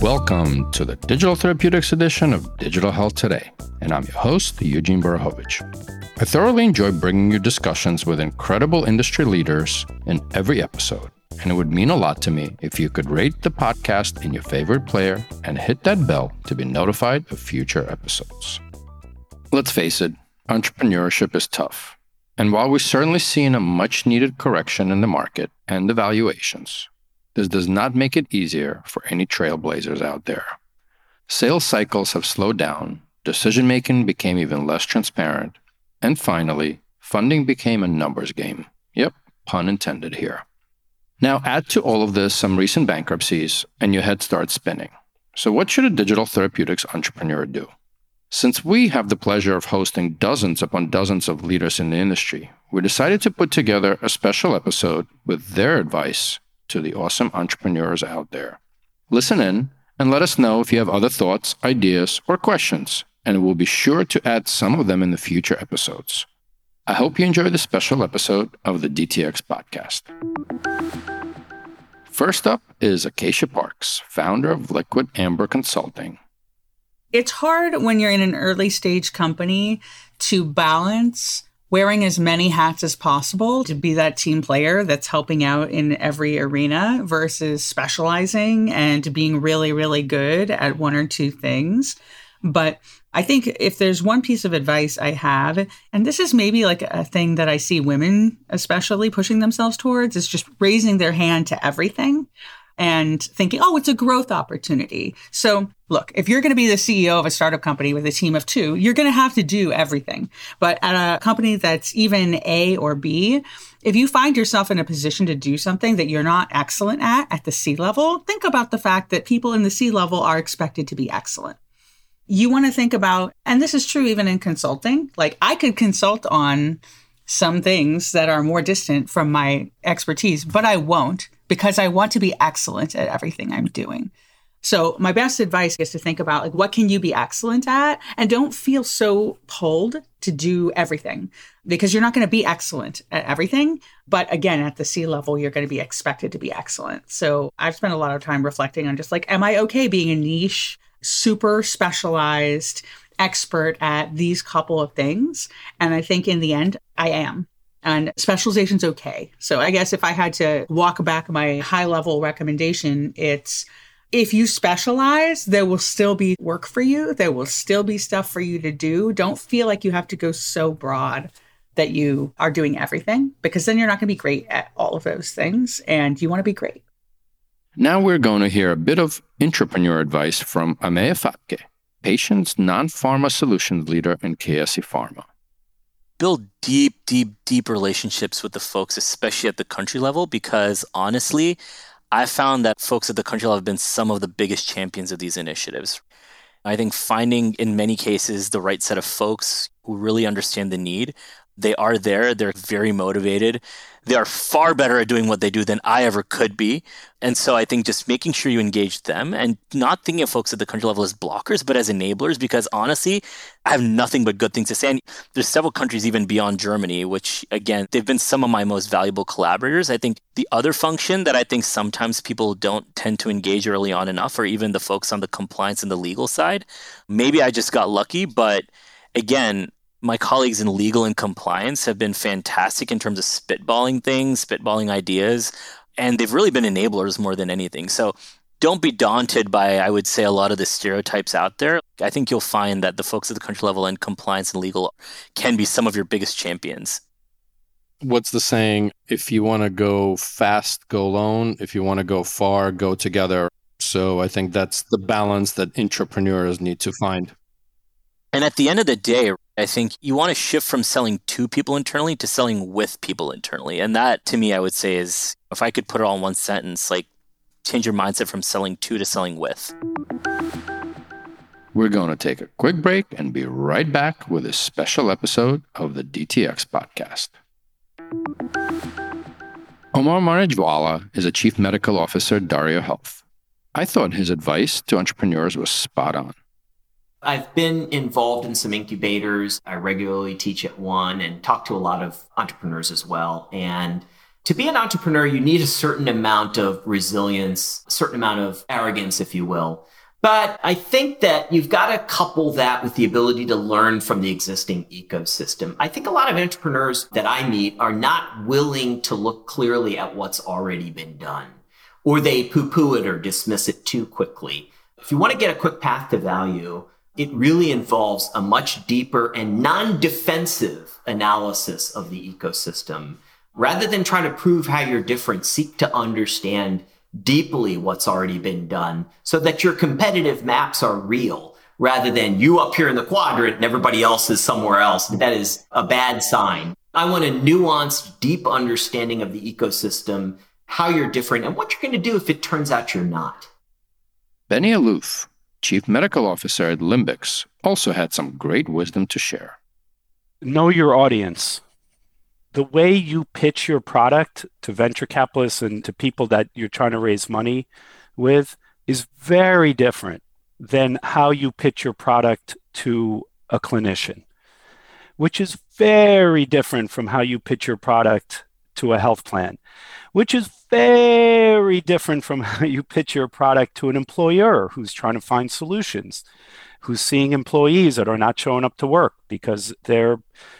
Welcome to the Digital Therapeutics edition of Digital Health Today, and I'm your host, Eugene Borukhovich. I thoroughly enjoy bringing you discussions with incredible industry leaders in every episode, and it would mean a lot to me if you could rate the podcast in your favorite player and hit that bell to be notified of future episodes. Let's face it, entrepreneurship is tough. And while we're certainly seeing a much needed correction in the market and the valuations, this does not make it easier for any trailblazers out there. Sales cycles have slowed down, decision making became even less transparent, and finally, funding became a numbers game. Yep, pun intended here. Now, add to all of this some recent bankruptcies, and your head starts spinning. So, what should a digital therapeutics entrepreneur do? Since we have the pleasure of hosting dozens upon dozens of leaders in the industry, we decided to put together a special episode with their advice to the awesome entrepreneurs out there. Listen in and let us know if you have other thoughts, ideas, or questions, and we'll be sure to add some of them in the future episodes. I hope you enjoy the special episode of the DTX podcast. First up is Acacia Parks, founder of Liquid Amber Consulting. It's hard when you're in an early stage company to balance wearing as many hats as possible to be that team player that's helping out in every arena versus specializing and being really, really good at one or two things. But I think if there's one piece of advice I have, and this is maybe like a thing that I see women especially pushing themselves towards, is just raising their hand to everything and thinking, oh, it's a growth opportunity. So look, if you're going to be the CEO of a startup company with a team of two, you're going to have to do everything. But at a company that's even A or B, if you find yourself in a position to do something that you're not excellent at at the C level, think about the fact that people in the C level are expected to be excellent. You want to think about, and this is true even in consulting, like I could consult on some things that are more distant from my expertise, but I won't because I want to be excellent at everything I'm doing. So my best advice is to think about like what can you be excellent at and don't feel so pulled to do everything because you're not going to be excellent at everything, but again at the C level you're going to be expected to be excellent. So I've spent a lot of time reflecting on just like am I okay being a niche, super specialized expert at these couple of things? And I think in the end I am and specialization's okay. So I guess if I had to walk back my high level recommendation, it's if you specialize, there will still be work for you. There will still be stuff for you to do. Don't feel like you have to go so broad that you are doing everything because then you're not going to be great at all of those things and you want to be great. Now we're going to hear a bit of entrepreneur advice from Ameya Phadke, Patient's non-pharma solutions leader in Chiesi Pharma build deep, deep, deep relationships with the folks, especially at the country level, because honestly, I found that folks at the country level have been some of the biggest champions of these initiatives. I think finding, in many cases, the right set of folks who really understand the need they are there. They're very motivated. They are far better at doing what they do than I ever could be. And so I think just making sure you engage them and not thinking of folks at the country level as blockers, but as enablers, because honestly, I have nothing but good things to say. And there's several countries even beyond Germany, which again, they've been some of my most valuable collaborators. I think the other function that I think sometimes people don't tend to engage early on enough, or even the folks on the compliance and the legal side, maybe I just got lucky, but again, my colleagues in legal and compliance have been fantastic in terms of spitballing things, spitballing ideas, and they've really been enablers more than anything. So don't be daunted by, I would say, a lot of the stereotypes out there. I think you'll find that the folks at the country level and compliance and legal can be some of your biggest champions. What's the saying? If you want to go fast, go alone. If you want to go far, go together. So I think that's the balance that entrepreneurs need to find. And at the end of the day, I think you want to shift from selling to people internally to selling with people internally. And that to me, I would say is if I could put it all in one sentence, like change your mindset from selling to to selling with. We're going to take a quick break and be right back with a special episode of the DTX podcast. Omar Manejwala is a chief medical officer at Dario Health. I thought his advice to entrepreneurs was spot on. I've been involved in some incubators. I regularly teach at one and talk to a lot of entrepreneurs as well. And To be an entrepreneur, you need a certain amount of resilience, a certain amount of arrogance, if you will. But I think that you've got to couple that with the ability to learn from the existing ecosystem. I think a lot of entrepreneurs that I meet are not willing to look clearly at what's already been done, or they poo poo it or dismiss it too quickly. If you want to get a quick path to value, it really involves a much deeper and non defensive analysis of the ecosystem. Rather than trying to prove how you're different, seek to understand deeply what's already been done so that your competitive maps are real rather than you up here in the quadrant and everybody else is somewhere else. That is a bad sign. I want a nuanced, deep understanding of the ecosystem, how you're different, and what you're going to do if it turns out you're not. Benny Alouf, Chief Medical Officer at Limbix, also had some great wisdom to share. Know your audience the way you pitch your product to venture capitalists and to people that you're trying to raise money with is very different than how you pitch your product to a clinician, which is very different from how you pitch your product to a health plan, which is very different from how you pitch your product to an employer who's trying to find solutions who's seeing employees that are not showing up to work because they're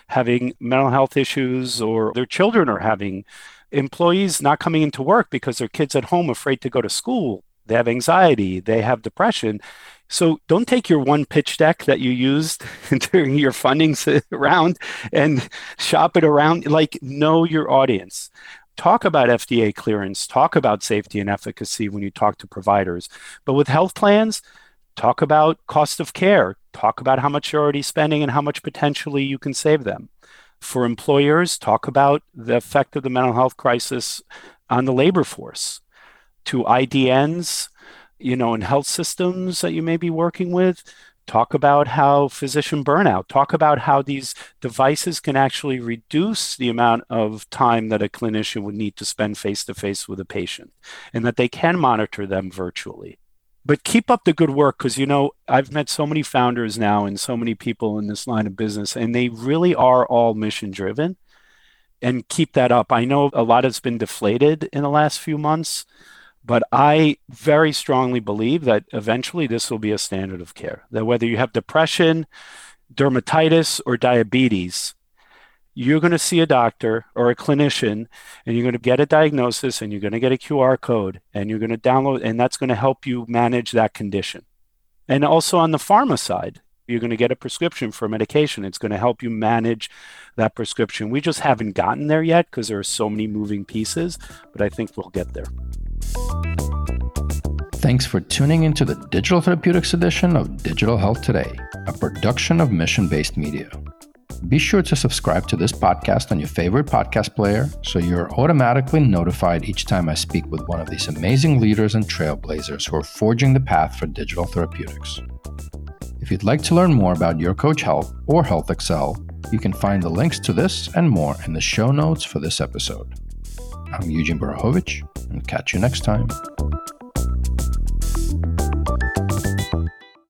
having mental health issues or their children are having employees not coming into work because their kids at home afraid to go to school. They have anxiety. They have depression so don't take your one pitch deck that you used during your funding round and shop it around like know your audience talk about FDA clearance, talk about safety and efficacy when you talk to providers. But with health plans, talk about cost of care, talk about how much you're already spending and how much potentially you can save them. For employers, talk about the effect of the mental health crisis on the labor force. To IDNs, you know, in health systems that you may be working with, talk about how physician burnout, talk about how these devices can actually reduce the amount of time that a clinician would need to spend face to face with a patient and that they can monitor them virtually. But keep up the good work because you know i've met so many founders now and so many people in this line of business and they really are all mission driven and keep that up. I know a lot has been deflated in the last few months but i very strongly believe that eventually this will be a standard of care that whether you have depression dermatitis or diabetes you're going to see a doctor or a clinician and you're going to get a diagnosis and you're going to get a QR code and you're going to download, and that's going to help you manage that condition. And also on the pharma side, you're going to get a prescription for medication. It's going to help you manage that prescription. We just haven't gotten there yet because there are so many moving pieces, but I think we'll get there. Thanks for tuning into the Digital Therapeutics edition of Digital Health Today, a production of Mission Based Media. Be sure to subscribe to this podcast on your favorite podcast player so you're automatically notified each time I speak with one of these amazing leaders and trailblazers who are forging the path for digital therapeutics. If you'd like to learn more about Your Coach Health or HealthXL, you can find the links to this and more in the show notes for this episode. I'm Eugene Borukhovich, and catch you next time.